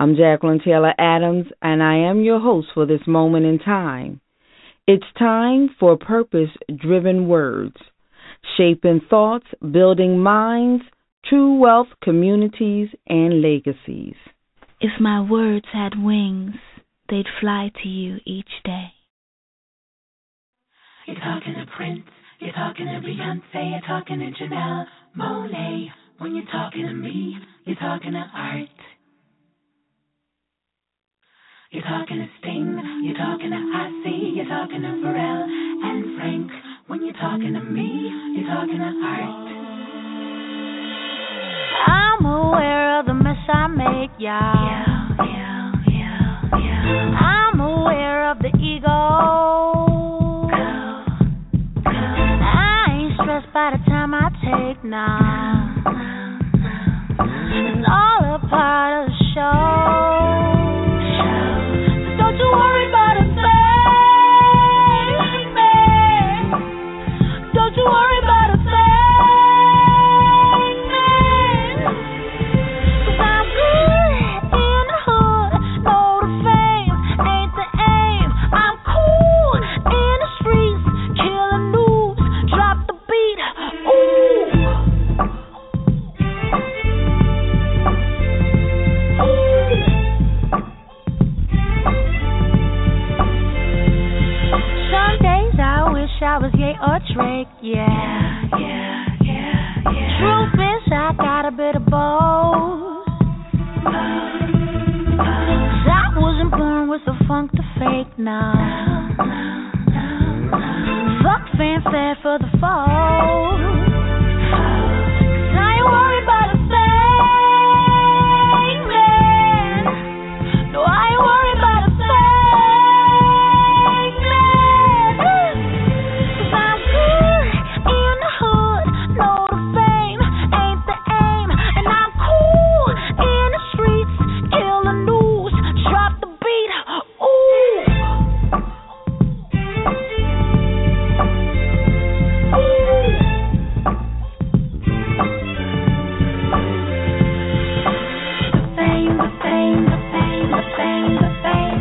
I'm Jacqueline Taylor Adams, and I am your host for this moment in time. It's time for purpose driven words, shaping thoughts, building minds, true wealth, communities, and legacies. If my words had wings, they'd fly to you each day. You're talking to Prince, you're talking to Beyonce, you're talking to Janelle Monáe. When you're talking to me, you're talking to art. You're talking to Sting, you're talking to Ozzy, you're talking to Pharrell and Frank. When you're talking to me, you're talking to art. I'm aware of the mess I make, y'all. Yeah, yeah, yeah, yeah. I'm aware of the ego. I ain't stressed by the time I take now.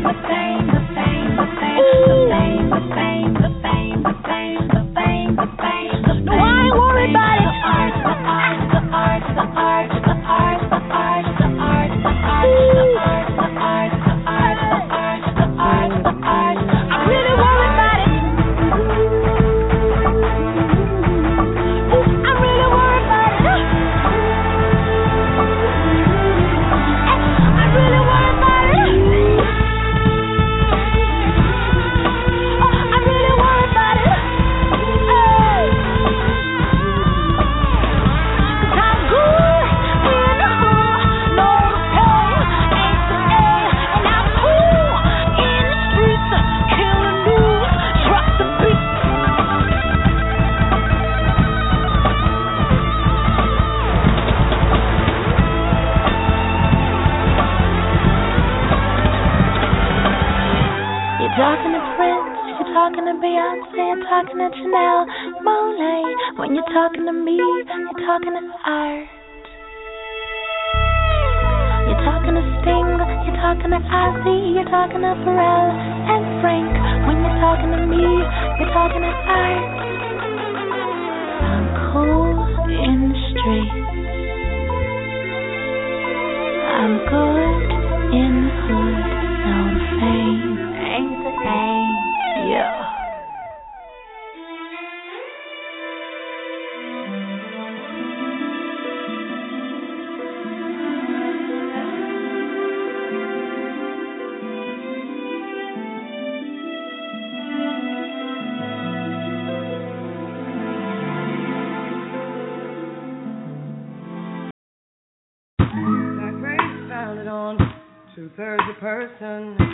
the same. Person.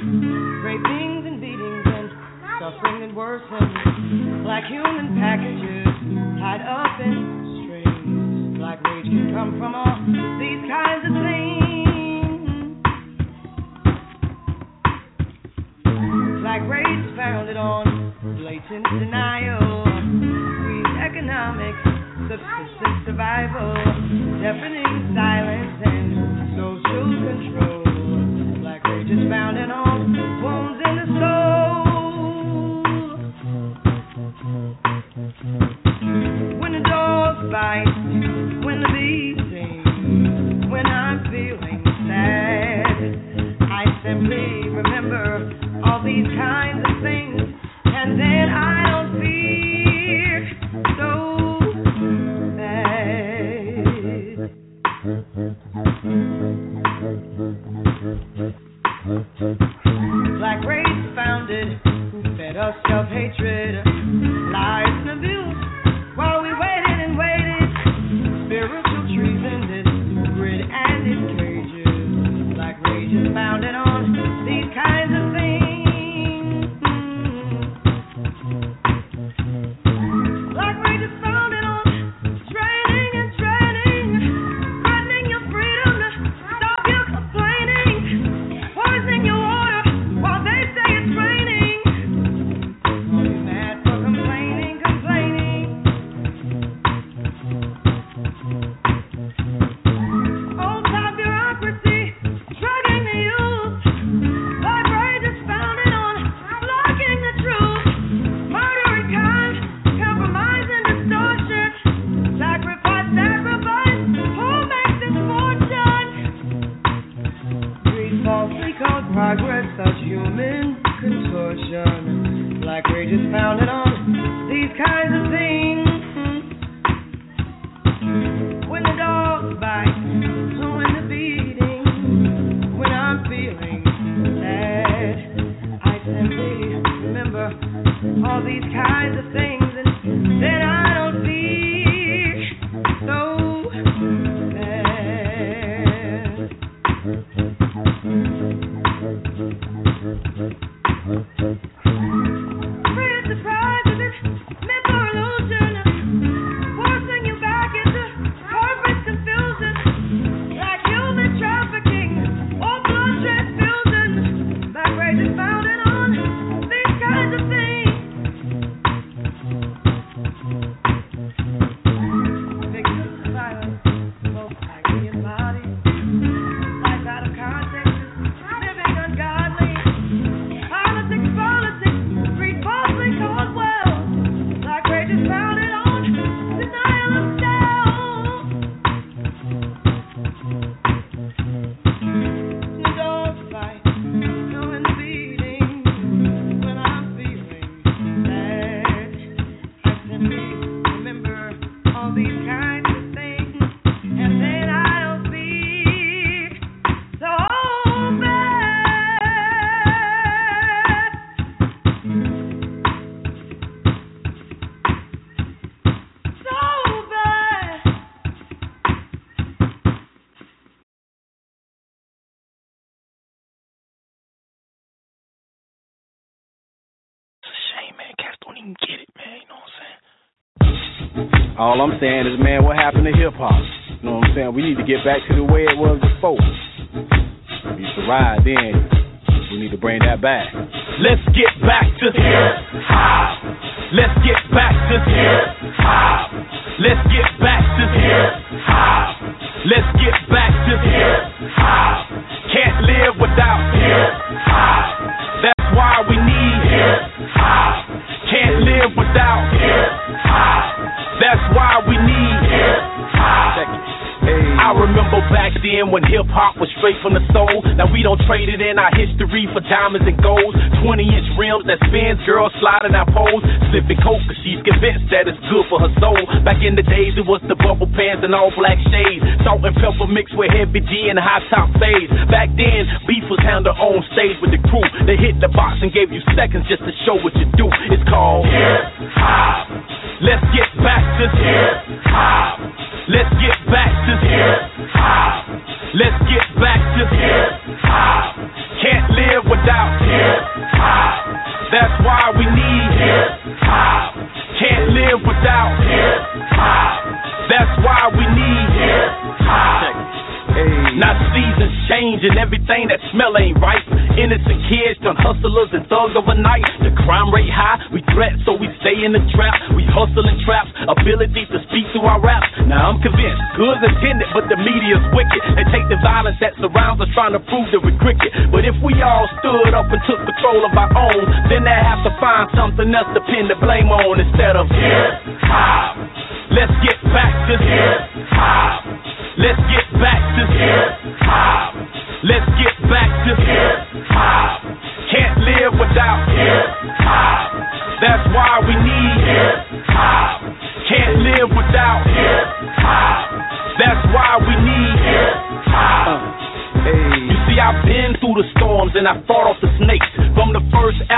All I'm saying is, man, what happened to hip hop? You know what I'm saying? We need to get back to the way it was before. We used to ride then. We need to bring that back. Let's get back to hip hop. Let's get back to hip hop. Let's get back to hip hop. Let's get back to hip hop. Can't live without hip hop. That's why we need hip hop. Can't live without hip hop. That's why we need hip hop. I remember back then when hip hop was straight from the soul. Now we don't trade it in our history for diamonds and golds. 20 inch rims that spins, girls sliding our poles. Slipping coke cause she's convinced that it's good for her soul. Back in the days it was the bubble pants and all black shades. Salt and pepper mixed with Heavy D and high top fades. Back then, beef was handled on stage with the crew. They hit the box and gave you seconds just to show what you do. It's called hip hop. Let's get back to hip hop. Let's get back to hip hop. Let's get back to hip hop. Can't live without hip hop. That's why we need hip hop. Can't live without hip hop. That's why we need hip hop. Now seasons change and everything that smell ain't right. Innocent kids turn hustlers and thugs overnight. The crime rate high, we threat so we stay in the trap. We hustle and traps, ability to speak through our raps. Now I'm convinced, good intended, but the media's wicked. They take the violence that surrounds us trying to prove that we're cricket. But if we all stood up and took control of our own, then they have to find something else to pin the blame on instead of hip hop. Let's get back to hip hop. Let's get back to hip hop. Let's get back to hip hop. Can't live without hip hop. That's why we need hip hop. Can't live without hip hop. That's why we need hip uh, hop. You see, I've been through the storms and I fought off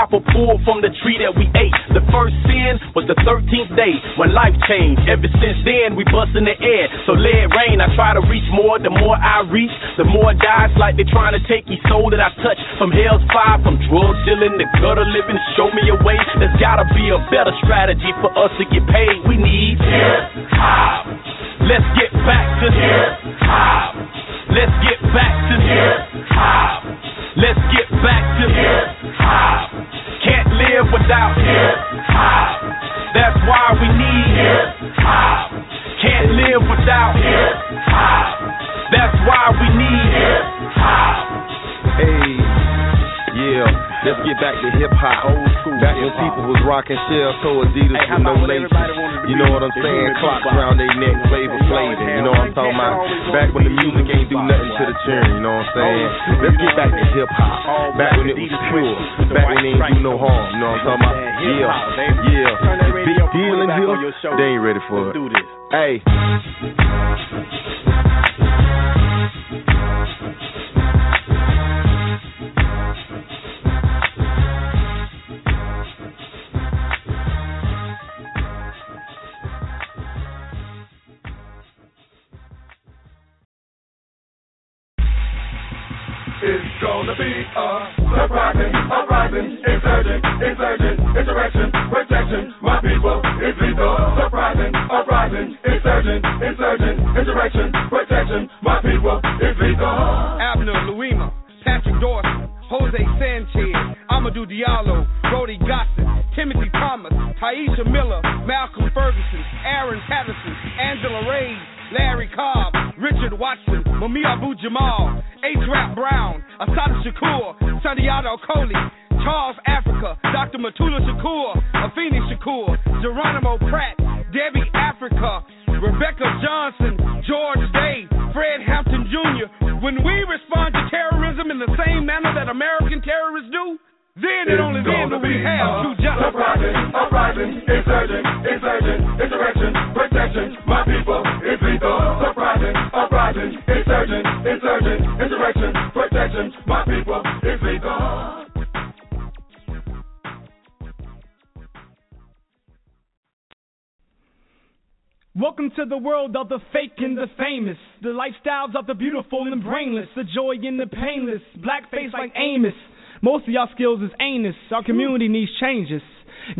apple pulled from the tree that we ate. The first sin was the 13th day when life changed. Ever since then, we bust in the air. So let it rain. I try to reach more. The more I reach, the more it dies like they're trying to take each soul that I touch. From hell's fire, from drug dealing to gutter living. Show me a way. There's gotta be a better strategy for us to get paid. We need hip hop. Let's get back to hip hop. Let's get back to hip hop. Let's get back to hip hop. Can't live without hip hop. That's why we need hip hop. Can't live without hip hop. That's why we need hip hop. Hey, yeah, let's get back to hip hop. Back when people was rocking shell toe Adidas with no laces. You know what I'm saying? Clocks around their neck, Flavor Flav. You know what I'm talking about? Back when the music ain't do nothing to the tune. You know what I'm saying? Let's get back to hip hop. Back when it was pure. Back when they ain't do no harm. You know what I'm talking about? Yeah, yeah. Big deal in here. They ain't ready for it. Hey. It's gonna be a surprising, uprising, insurgent, insurgent, insurrection, protection. My people, it's lethal. Surprising, uprising, insurgent, insurgent, insurrection, protection. My people, it's lethal. Abner Louima, Patrick Dawson, Jose Sanchez, Amadou Diallo, Brody Gossett, Timothy Thomas, Tyisha Miller, Malcolm Ferguson, Aaron Patterson, Angela Ray, Larry Cobb, Richard Watson, Mumia Abu Jamal, H. Rap Brown, Assata Shakur, Santiago Coley, Charles Africa, Dr. Mutulu Shakur, Afeni Shakur, Geronimo Pratt, Debbie Africa, Rebecca Johnson, George Day, Fred Hampton Jr. When we respond to terrorism in the same manner that American terrorists do, then and only then will we have true justice. Uprising, uprising, insurgent, insurgent, insurrection, protection. My people, it's lethal. Surprising, uprising, insurgent, insurgent, insurrection, protection. My people, it's lethal. Welcome to the world of the fake and the famous, the lifestyles of the beautiful and the brainless, the joy and the painless, blackface like Amos. Most of y'all skills is anus. Our community needs changes.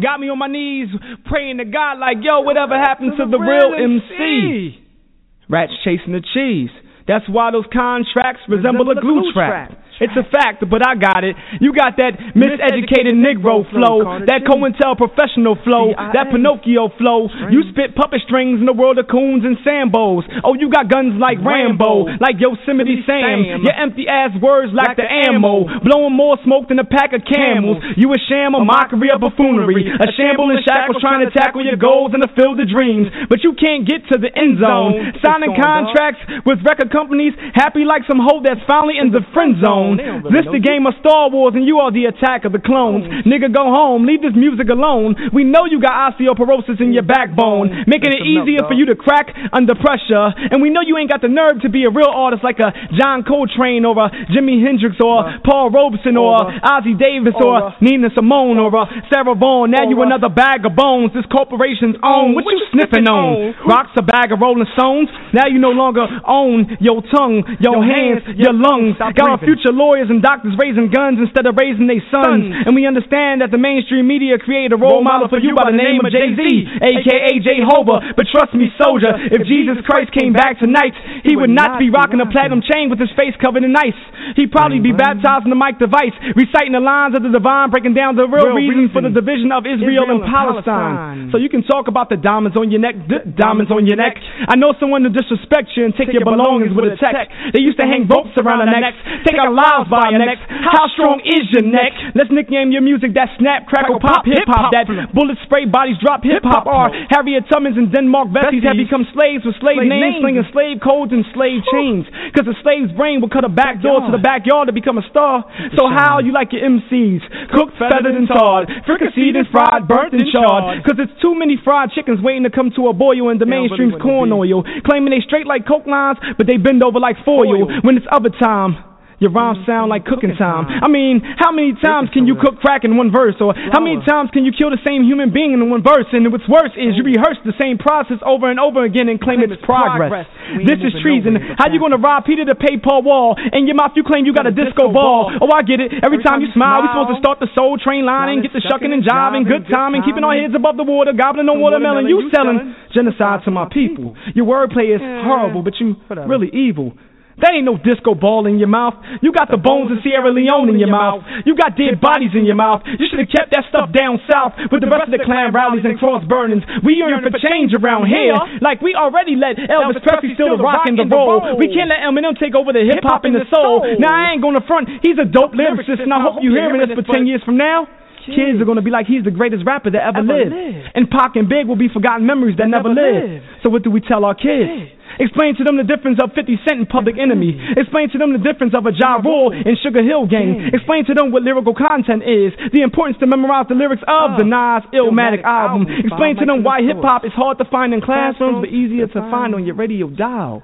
Got me on my knees praying to God like, yo, whatever happened to the real MC? Rats chasing the cheese. That's why those contracts resemble a glue trap. It's a fact, but I got it. You got that miseducated Negro flow, that COINTEL professional flow, that Pinocchio flow. You spit puppet strings in the world of coons and sambos. Oh, you got guns like Rambo, like Yosemite Sam. Your empty ass words like the ammo, blowing more smoke than a pack of camels. You a sham, a mockery, a buffoonery, a shamble in shackles trying to tackle your goals and to fill the dreams. But you can't get to the end zone. Signing contracts with record companies, happy like some hoe that's finally in the friend zone. This the game of Star Wars and you are the attack of the clones. Nigga, go home, leave this music alone. We know you got osteoporosis in your backbone, making it easier for you to crack under pressure. And we know you ain't got the nerve to be a real artist like a John Coltrane or a Jimi Hendrix or Paul Robeson or Ossie Davis or Nina Simone or a Sarah Vaughan. Now you another bag of bones this corporation's own. What you sniffing on? Rocks a bag of Rolling Stones. Now you no longer own your tongue, your hands, your lungs. Got a future lawyers and doctors raising guns instead of raising their sons. And we understand that the mainstream media created a role model for you by the name of Jay Z, aka Jehovah. But trust me, soldier, if Jesus Christ came back tonight, he would not be rocking a platinum chain with his face covered in ice. He'd probably be baptized in the mic device, reciting the lines of the divine, breaking down the real, reason for the division of Israel, and Palestine. So you can talk about the diamonds on your neck, d- diamonds on your neck. I know someone to disrespect you and take, your belongings with a tech. They used to hang ropes around our necks, take our lives by our necks. How strong is your neck? Let's nickname your music that snap, crackle, pop, hip hop, that bullet spray, bodies drop, hip hop. Or Harriet Tubmans and Denmark Veseys have become slaves with slave Slave names, names. slinging slave codes and slave chains. Because the slave's brain will cut a back door to the backyard to become a star. So how you like your MCs? Cooked, feathered, and tarred, fricasseed and fried, burnt and charred. Because it's too many fried chickens waiting to come to a boil in the mainstream's corn oil. Claiming they straight like coke lines, but they bend over like foil when it's other time. Your rhymes sound like cooking time. I mean, how many times can you cook crack in one verse? Or how many times can you kill the same human being in one verse? And what's worse is you rehearse the same process over and over again and claim it's progress. This is treason. How you gonna rob Peter to pay Paul Wall? In your mouth you claim you got a disco ball. Oh, I get it. Every time you smile, we supposed to start the soul train line and get the shucking and jiving, good time and keeping our heads above the water, gobbling on watermelon. You selling genocide to my people. Your wordplay is horrible, but you really evil. That ain't no disco ball in your mouth. You got the bones of Sierra Leone in your mouth. You got dead bodies in your mouth. You should have kept that stuff down south with the rest of the clan rallies and cross burnings. We yearn for change around here. Like we already let Elvis Presley steal the rock and the roll. We can't let Eminem take over the hip hop and the soul. Now I ain't gonna front. He's a dope lyricist, and I hope you hearing this for ten years from now. Kids are gonna be like he's the greatest rapper that ever, Ever lived. lived. And Pac and Big will be forgotten memories that, never, never lived. So what do we tell our kids? Explain to them the difference of 50 Cent and Public Enemy. Explain to them the difference of a Ja Rule and Sugar Hill Gang. Explain to them what lyrical content is. The importance to memorize the lyrics of the uh, Nas Illmatic album. Explain to them why hip hop is hard to find in classrooms but easier to find on your radio dial.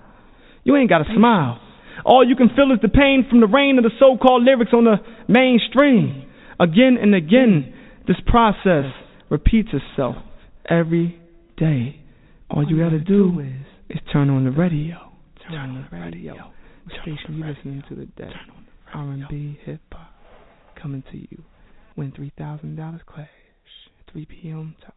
You ain't gotta smile. All you can feel is the pain from the rain of the so-called lyrics on the mainstream. Again and again, this process repeats itself every day. All you gotta do is turn on the radio. Turn on the radio. Station you listening to today? R&B, hip hop, coming to you Win three thousand dollars clash. 3 p.m. top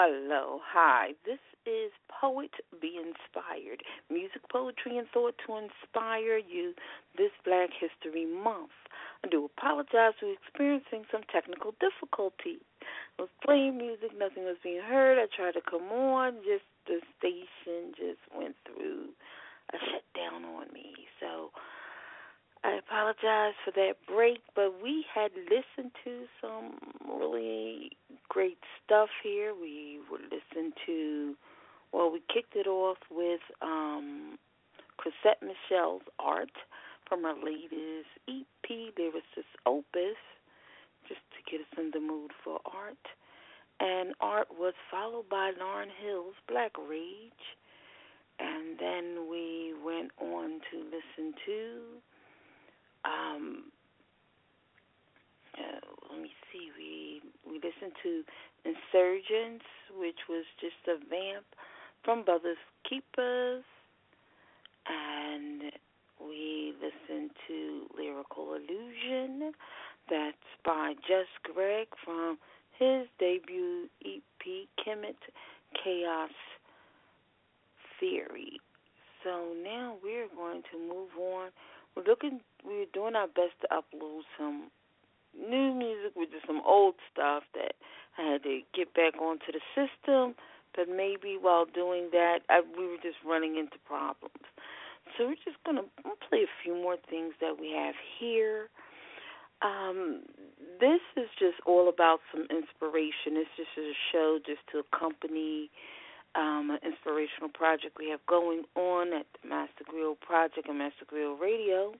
Hello, hi. This is Poet Be Inspired. Music, poetry, and thought to inspire you this Black History Month. I do apologize for experiencing some technical difficulty. I was playing music, nothing was being heard. I tried to come on, just the station just went through a shutdown on me. So I apologize for that break, but we had listened to some really great stuff here. We would listen to, well, we kicked it off with um, Chrisette Michele's art from her latest EP, Lyricist Opus, just to get us in the mood for art. And art was followed by Lauryn Hill's Black Rage. And then we went on to listen to um uh, let me see. We we listened to insurgents which was just a vamp from brothers keepers. And we listened to lyrical illusion. That's by Just Greg from his debut ep kemet chaos theory. So now we're going to move on. We're looking we're doing our best to upload some new music with just some old stuff that I had to get back onto the system, but maybe while doing that I, we were just running into problems. So we're just gonna play a few more things that we have here. Um, this is just all about some inspiration. It's just a show just to accompany um, an inspirational project we have going on at the Master Griot Project and Master Griot Radio.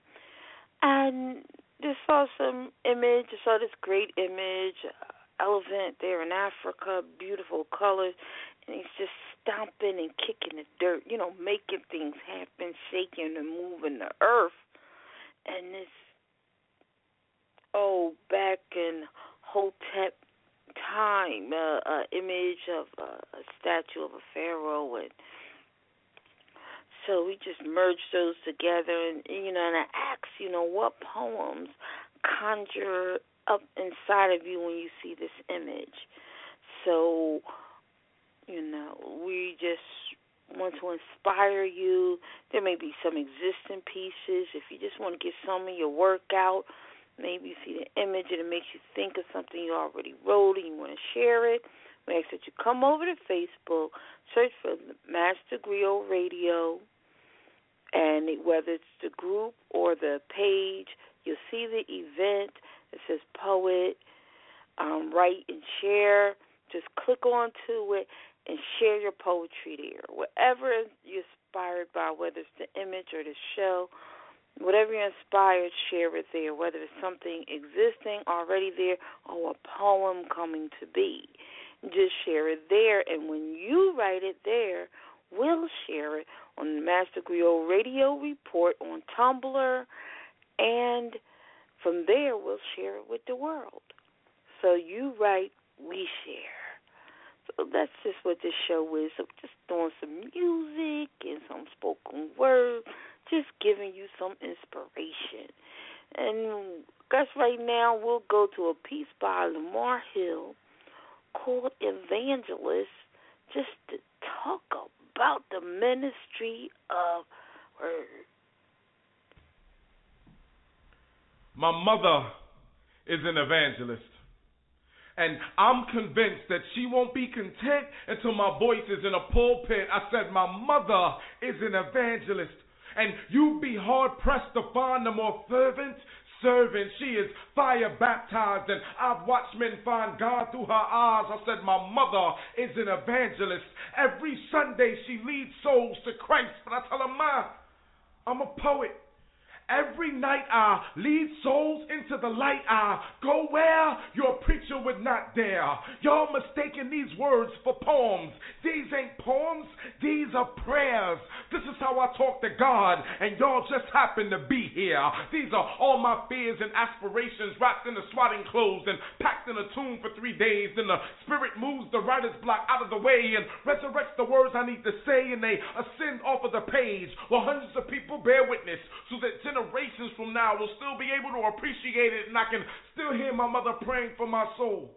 And just saw some image, I saw this great image, uh, elephant there in Africa, beautiful colors. and he's just stomping and kicking the dirt, you know, making things happen, shaking and moving the earth. And this, oh, back in Hotep time, uh, uh, image of uh, a statue of a pharaoh, and so we just merged those together, and you know, and I asked, you know, what poems conjure up inside of you when you see this image. So, you know, we just want to inspire you. There may be some existing pieces. If you just want to get some of your work out, maybe you see the image and it makes you think of something you already wrote and you want to share it. We ask that you come over to Facebook, search for Master Griot Radio, and whether it's the group or the page, you'll see the event. It says Poet, um, Write and Share. Just click on to it and share your poetry there. Whatever you're inspired by, whether it's the image or the show, whatever you're inspired, share it there. Whether it's something existing already there or a poem coming to be, just share it there. And when you write it there, we'll share it on the Master Griot Radio Report on Tumblr, and from there we'll share it with the world. So you write, we share. So that's just what this show is. So just doing some music and some spoken word, just giving you some inspiration. And guess right now we'll go to a piece by Lamar Hill called Evangelist, just to talk about the ministry of word. My mother is an evangelist. And I'm convinced that she won't be content until my voice is in a pulpit. I said, My mother is an evangelist. And you'd be hard pressed to find a more fervent servant. She is fire baptized, and I've watched men find God through her eyes. I said, My mother is an evangelist. Every Sunday she leads souls to Christ. But I tell her, Ma, I'm a poet. Every night I lead souls into the light. I go where your preacher would not dare. Y'all mistaking these words for poems. These ain't poems, these are prayers. This is how I talk to God, and y'all just happen to be here. These are all my fears and aspirations wrapped in the swatting clothes and packed in a tomb for three days. Then the spirit moves the writer's block out of the way and resurrects the words I need to say, and they ascend off of the page while hundreds of people bear witness so that generations from now will still be able to appreciate it, and I can still hear my mother praying for my soul.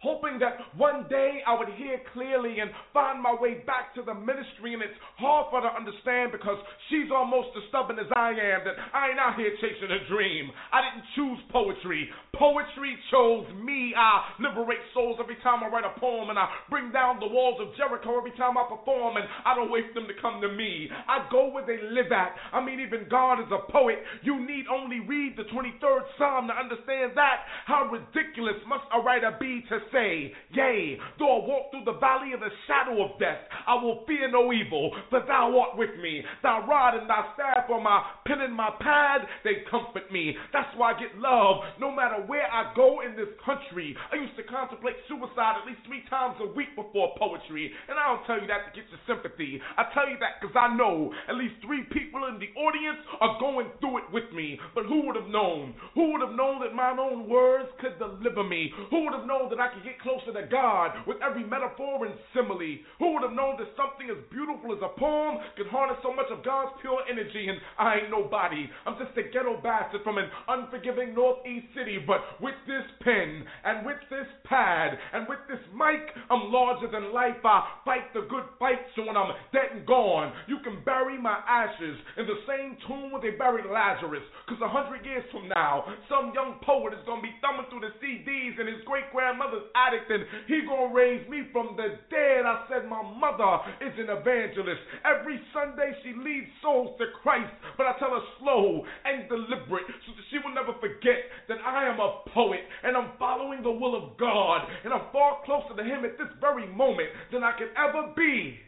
Hoping that one day I would hear clearly and find my way back to the ministry, and it's hard for her to understand because she's almost as stubborn as I am. That I ain't out here chasing a dream. I didn't choose poetry. Poetry chose me. I liberate souls every time I write a poem, and I bring down the walls of Jericho every time I perform, and I don't wait for them to come to me. I go where they live at. I mean, even God is a poet. You need only read the 23rd Psalm to understand that. How ridiculous must a writer be to say, Yea, though I walk through the valley of the shadow of death, I will fear no evil, for thou art with me. Thy rod and thy staff are my pen and my pad, they comfort me. That's why I get love no matter where I go in this country. I used to contemplate suicide at least three times a week before poetry, and I don't tell you that to get your sympathy. I tell you that because I know at least three people in the audience are going through it with me. But who would have known? Who would have known that my own words could deliver me? Who would have known that I could get closer to God with every metaphor and simile? Who would have known that something as beautiful as a poem could harness so much of God's pure energy? And I ain't nobody. I'm just a ghetto bastard from an unforgiving northeast city. But with this pen and with this pad and with this mic, I'm larger than life. I fight the good fight so when I'm dead and gone, you can bury my ashes in the same tomb where they buried Lazarus. Because a hundred years from now, some young poet is going to be thumbing through the CDs in his great grandmother's attic and he to raise me from the dead. I said, My mother is an evangelist. Every Sunday she leads souls to Christ, but I tell her slow and deliberate so that she will never forget that I am a poet and I'm following the will of God and I'm far closer to Him at this very moment than I can ever be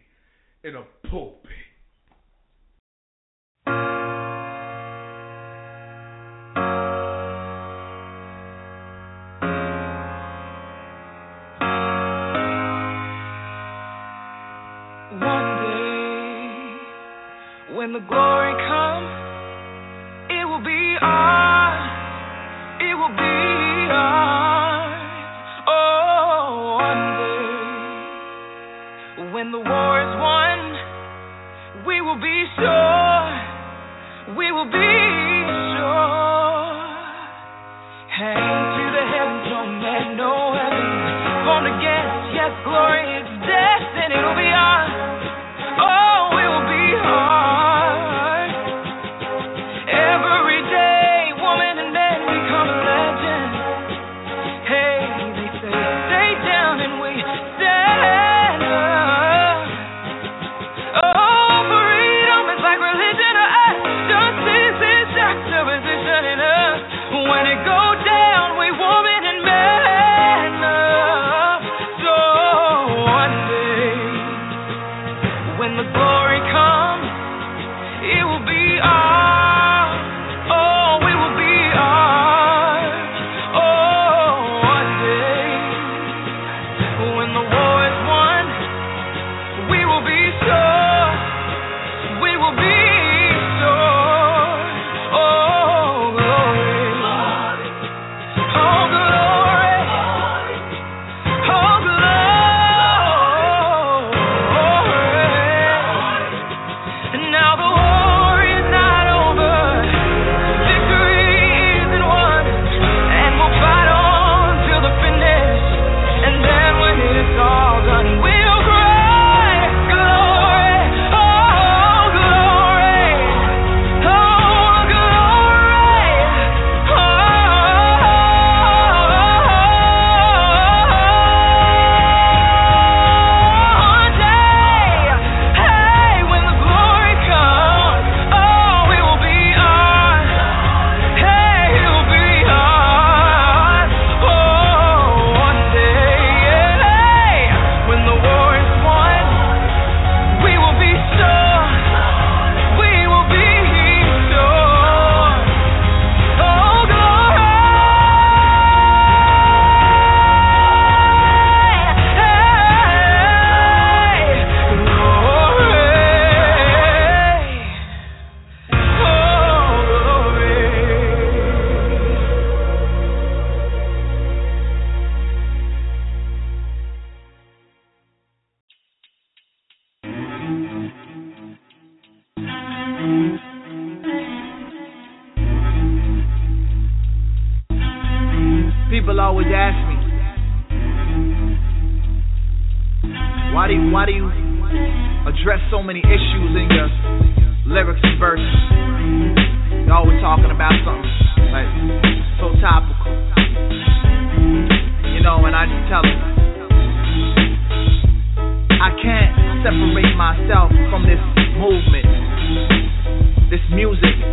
in a pulpit.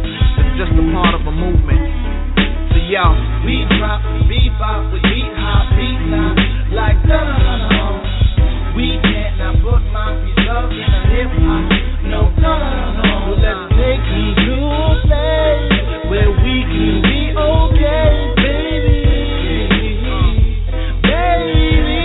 Is just a part of a movement. So yo, we drop bebop with beat hop, beat now, like da da da da. We can't not put my piece up in a hip hop, no da da da. So let's take 'em to a place where we can be okay, baby, baby.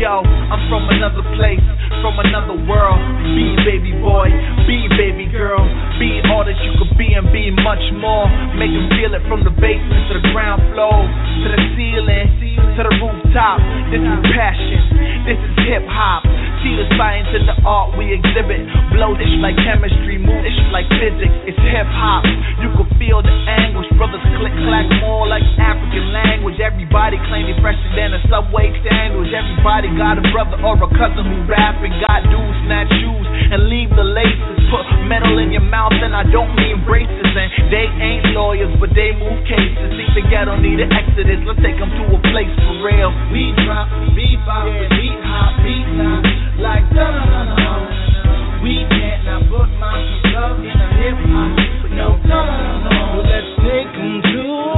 Yo, I'm from another place, from another world. Be baby boy, be baby girl, be all that you could be and be much more. Make them feel it from the basement to the ground floor, to the ceiling, to the rooftop. This is passion, this is hip hop. See the science in the art we exhibit. Blow this like chemistry, move this like physics. It's hip hop. You can feel the anguish. Brothers click clack more like African language. Everybody claim they fresher than a subway sandwich. Everybody got a brother or a cousin who rap and got dudes snatch shoes and leave the laces. Put metal in your mouth and I don't mean braces. And they ain't lawyers, but they move cases. See the ghetto need an exodus. Let's take them to a place for real. We drop bebop with beat hop, beat now, like da da da da. We can't not put my up in a hip hop, no da da da. So let's take 'em to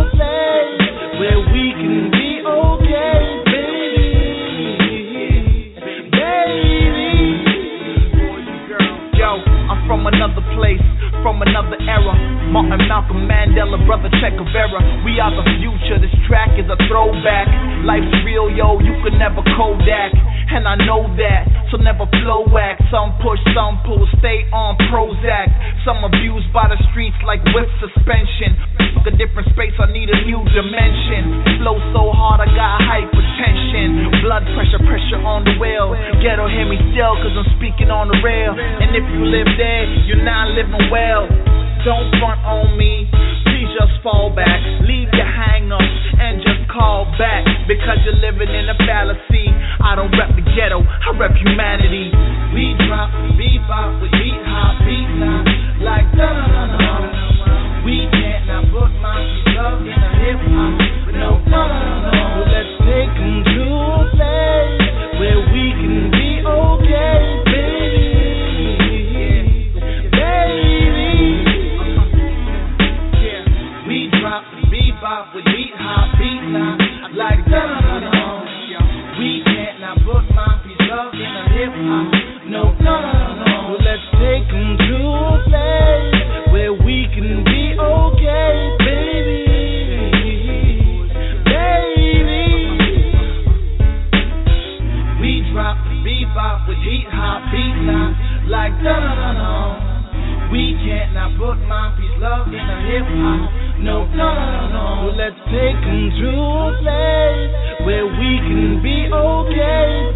another place, from another era. Martin, Malcolm, Mandela, brother Che Guevara. We are the future. Life's real, yo, you can never Kodak. And I know that, so never flow act. Some push, some pull, stay on Prozac. Some abused by the streets like whip suspension. Fuck a different space, I need a new dimension. Flow so hard, I got hypertension. Blood pressure, pressure on the wheel. Ghetto, hear me still, cause I'm speaking on the rail. And if you live there, you're not living well. Don't front on me. Please just fall back. Leave your hang ups and just call back. Because you're living in a fallacy. I don't rep the ghetto, I rep humanity. We drop, bebop, we beat hop, beat now like da da da da. We can't now put my love in a hip hop. No, no, no, no. Let's take them to late. like no no no no. We can't not put my peace love in a hip hop. No no no no. Let's take them to a place where we can be okay.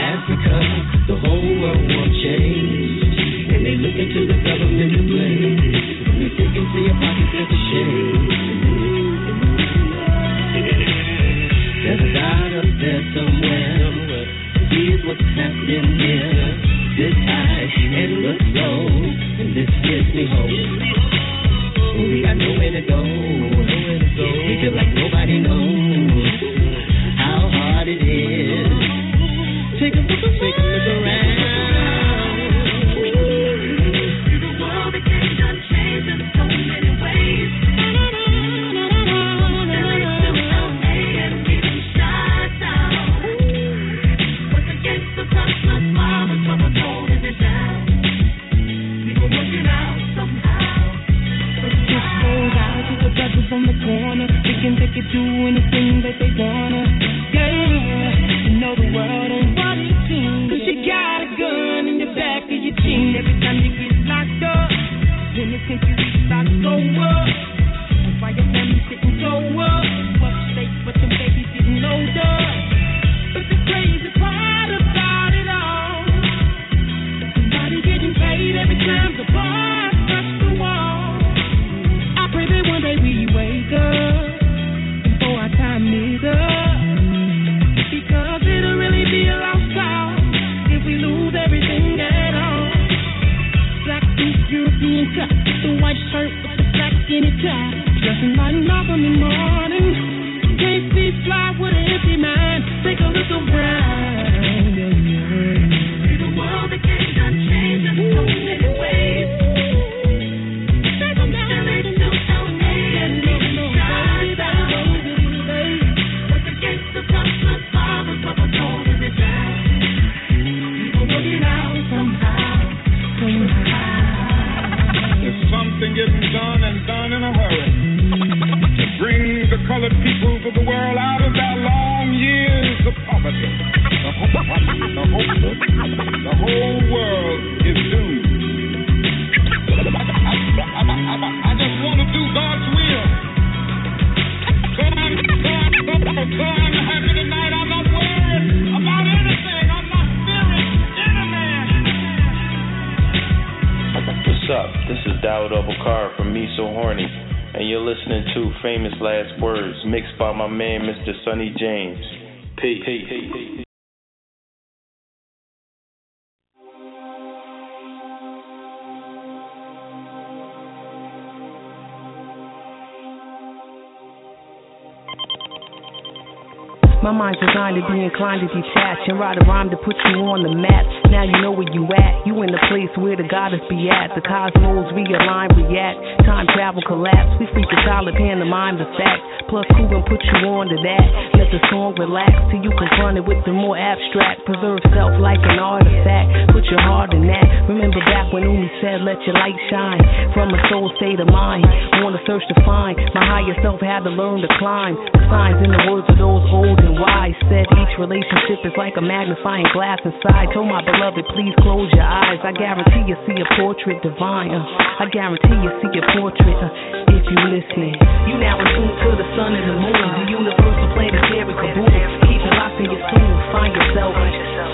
My mind's designed to be inclined to detach and write a rhyme to put you on the map. Now you know where you at. You in the place where the goddess be at. The cosmos realign, react. Time travel collapse. We speak a solid pantomime the fact. Plus Cuban put you on to that. Let the song relax till you confront it with the more abstract. Preserve self like an artifact. Put your heart in that. Remember back when Umi said, let your light shine. From a soul state of mind. The search to find. My higher self had to learn to climb. The signs in the words of those old and wise said each relationship is like a magnifying glass inside. Told my beloved, please close your eyes. I guarantee you see a portrait divine. Uh, I guarantee you see a portrait uh, if you listening. You now in to the sun and the moon. The universal planetary kaboom. Keep it your soul. Find yourself.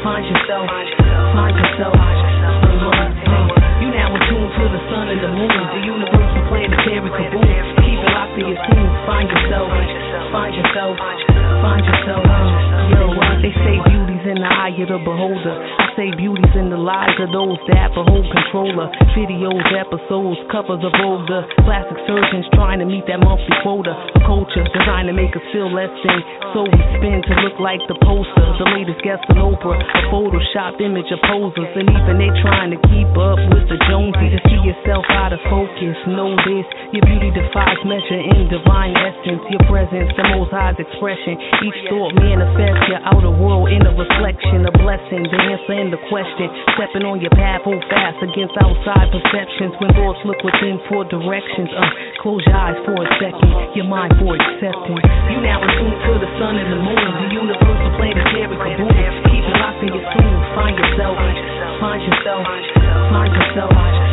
Find yourself. Find yourself. You now tune to the sun and the moon. The universal planetary kaboom. Keep it locked in your soul. Find yourself. Find yourself. Find yourself. Uh, yo, they say beauty's in the eye of the beholder. I say beauty's in the lives of those that behold controller. Videos, episodes, covers of older. Plastic surgeons trying to meet that monthly quota. Culture designed to make us feel less than. So we spin to look like the poster. The latest guest on Oprah. A photoshopped image of posers. And even they trying to keep up with the Joneses. To see yourself out of focus. Know this. Your beauty defies measure in divine essence. Your presence, the most high's expression. Each thought manifests your outer world in a reflection. A blessing. The answer in the question. Stepping on your path, hold fast against outside perceptions. When thoughts look within for directions. Uh, close your eyes for a second. Your mind for acceptance. You now in tune to the sun and the moon. The universal planetary kaboom. Keep it locked in your soul. Find yourself. Find yourself. Find yourself. You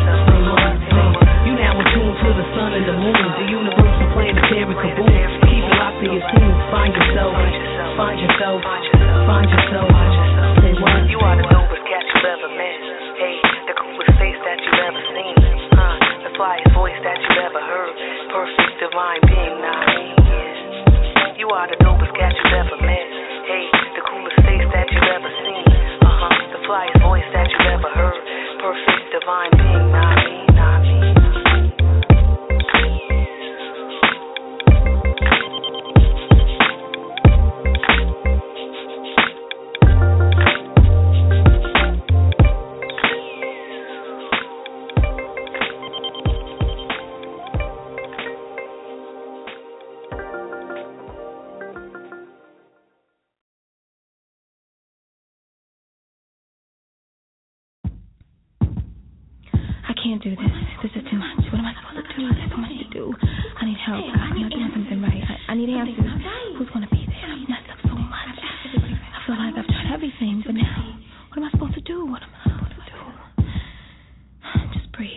sun and the moon. The universal planetary kaboom. Keep it locked in your. Find yourself. Find yourself. Find yourself. Say what? You are the dopest cat you've ever met. Hey, the coolest face that you've ever seen. Uh, the flyest voice that you've ever heard. Perfect divine being, nah, yeah. You are the dopest cat you've ever met. Hey, the coolest face that you've ever seen. Uh huh, the flyest voice that you've ever heard. Perfect divine being, I need to doing something right. I, I need answers. Who's gonna be there? I've messed up so much. I feel like I've tried everything, but now, what am I supposed to do? What am I supposed to do? Just breathe.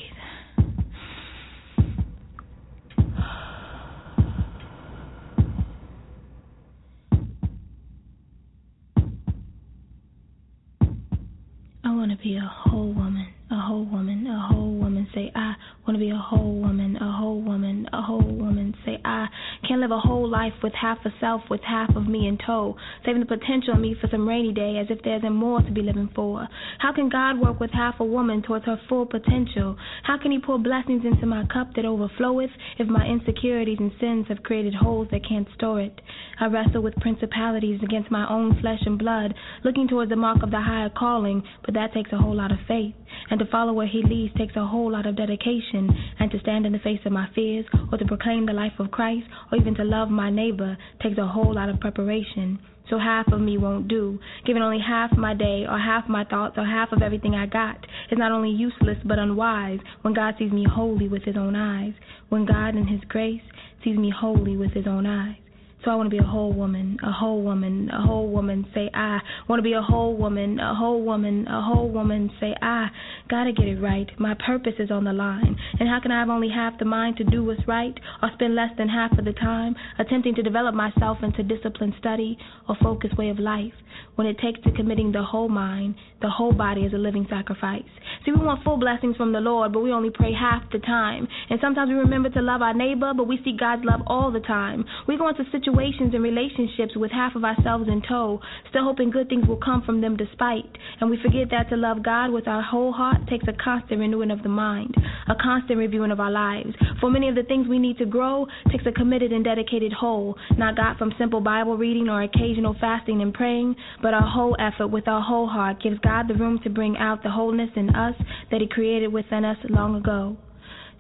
I want to be a whole woman. a whole woman, a whole woman. Say I wanna be a whole woman, a whole woman, a whole woman. Say I can't live a whole life with half a self, with half of me in tow, saving the potential of me for some rainy day, as if there's more to be living for. How can God work with half a woman towards her full potential? How can He pour blessings into my cup that overfloweth if my insecurities and sins have created holes that can't store it? I wrestle with principalities against my own flesh and blood, looking towards the mark of the higher calling, but that takes a whole lot of faith. And to follow where He leads takes a whole lot of dedication. And to stand in the face of my fears, or to proclaim the life of Christ, or even to love my neighbor takes a whole lot of preparation. So half of me won't do. Giving only half my day, or half my thoughts, or half of everything I got is not only useless but unwise when God sees me holy with His own eyes. When God in His grace sees me holy with His own eyes. So I want to be a whole woman, a whole woman, a whole woman. Say I want to be a whole woman, a whole woman, a whole woman. Say I gotta get it right. My purpose is on the line, and how can I have only half the mind to do what's right, or spend less than half of the time attempting to develop myself into disciplined study or focused way of life? When it takes to committing the whole mind, the whole body is a living sacrifice. See, we want full blessings from the Lord, but we only pray half the time. And sometimes we remember to love our neighbor, but we seek God's love all the time. We go into situations and relationships with half of ourselves in tow, still hoping good things will come from them despite. And we forget that to love God with our whole heart takes a constant renewing of the mind, a constant reviewing of our lives. For many of the things we need to grow takes a committed and dedicated whole, not got from simple Bible reading or occasional fasting and praying, but our whole effort with our whole heart gives God the room to bring out the wholeness in us that He created within us long ago.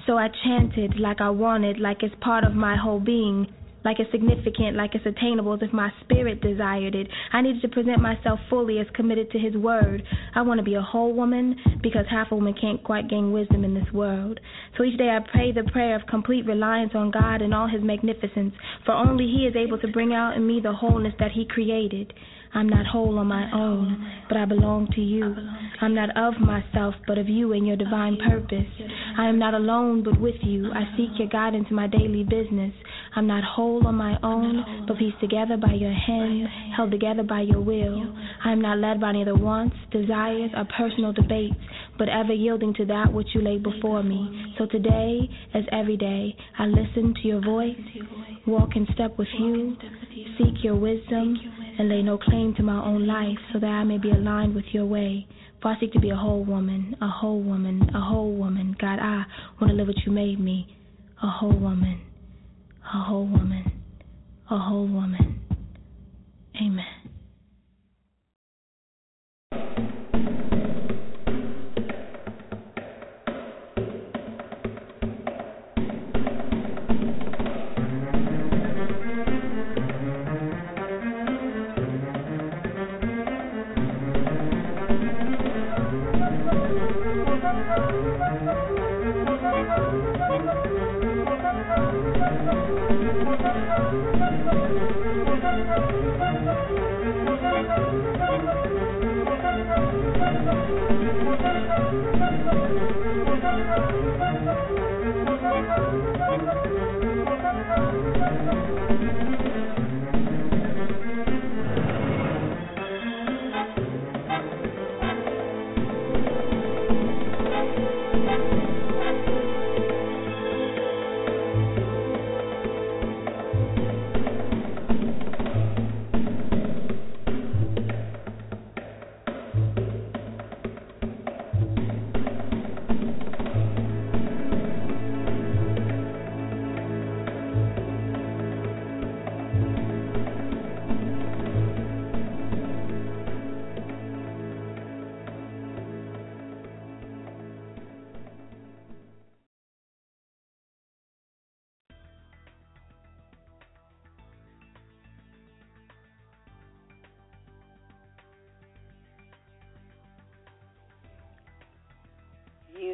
So I chanted like I wanted, like it's part of my whole being, like it's significant, like it's attainable, as if my spirit desired it. I needed to present myself fully as committed to His word. I want to be a whole woman because half a woman can't quite gain wisdom in this world. So each day I pray the prayer of complete reliance on God and all His magnificence, for only He is able to bring out in me the wholeness that He created. I'm not whole on my own, but I belong to you. I'm not of myself, but of you and your divine purpose. I am not alone, but with you. I seek your guidance in my daily business. I'm not whole on my own, but pieced together by your hand, held together by your will. I am not led by neither wants, desires, or personal debates, but ever yielding to that which you lay before me. So today, as every day, I listen to your voice, walk in step with you, seek your wisdom, and lay no claim to my own life, so that I may be aligned with your way. For I seek to be a whole woman, a whole woman, a whole woman. God, I want to live what you made me, a whole woman, a whole woman, a whole woman. Amen.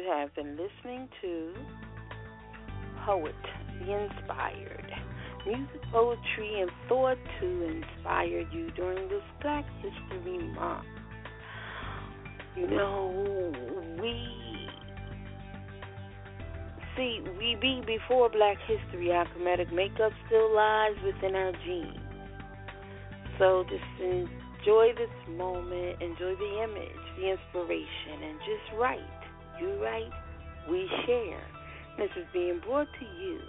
You have been listening to Poet Be Inspired. Music, poetry, and thought to inspire you during this Black History Month. You know, we see, we be before Black History. Our Kemetic makeup still lies within our genes. So just enjoy this moment, enjoy the image, the inspiration, and just write. You write, we share. This is being brought to you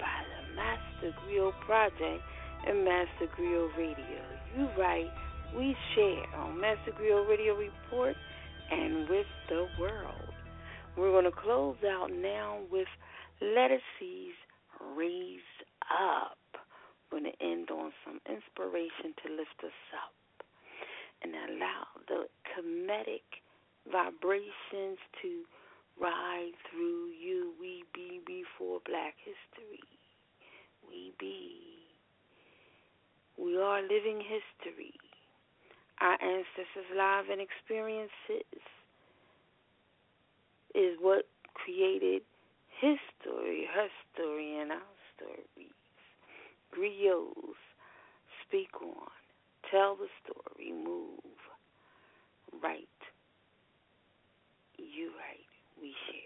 by the Master Griot Project and Master Griot Radio. You write, we share on Master Griot Radio Report and with the world. We're going to close out now with Let Us Raise Up. We're going to end on some inspiration to lift us up and allow the Kemetic vibrations to ride through you. We be before black history. We be. We are living history. Our ancestors' lives and experiences is what created his story, her story, and our stories. Griots, speak on, tell the story, move, write you right, we share.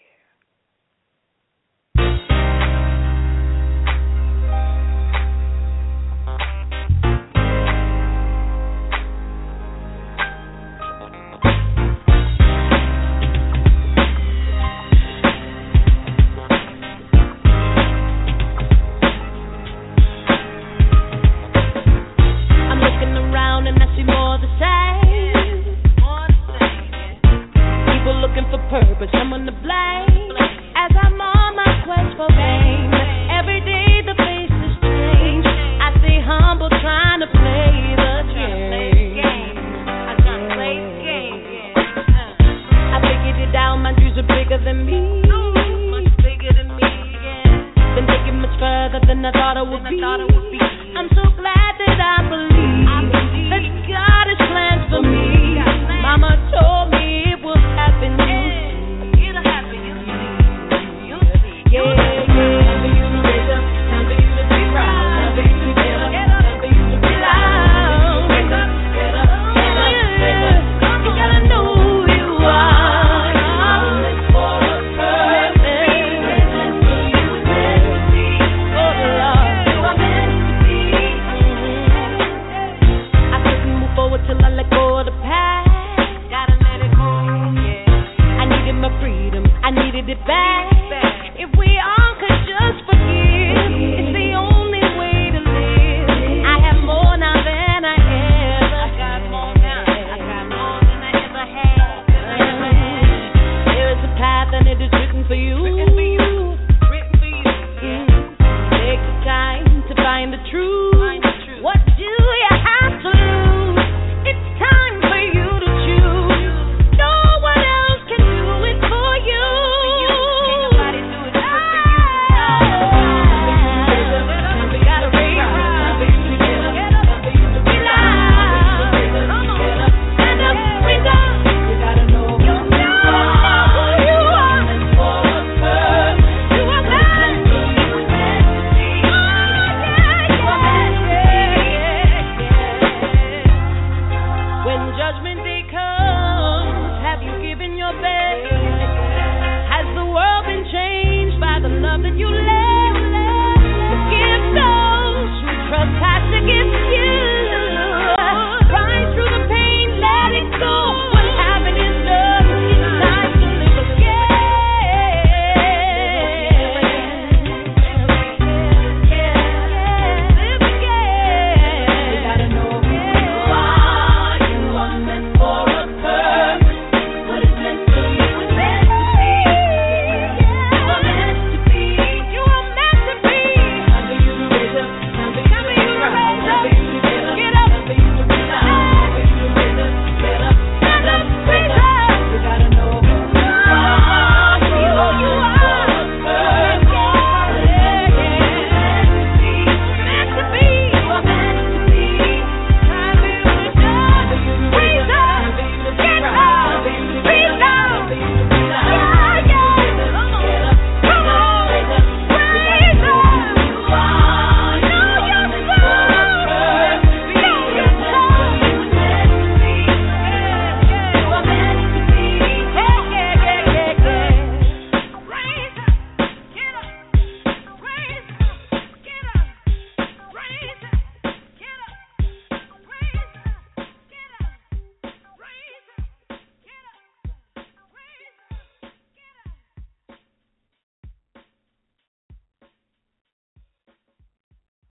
it back.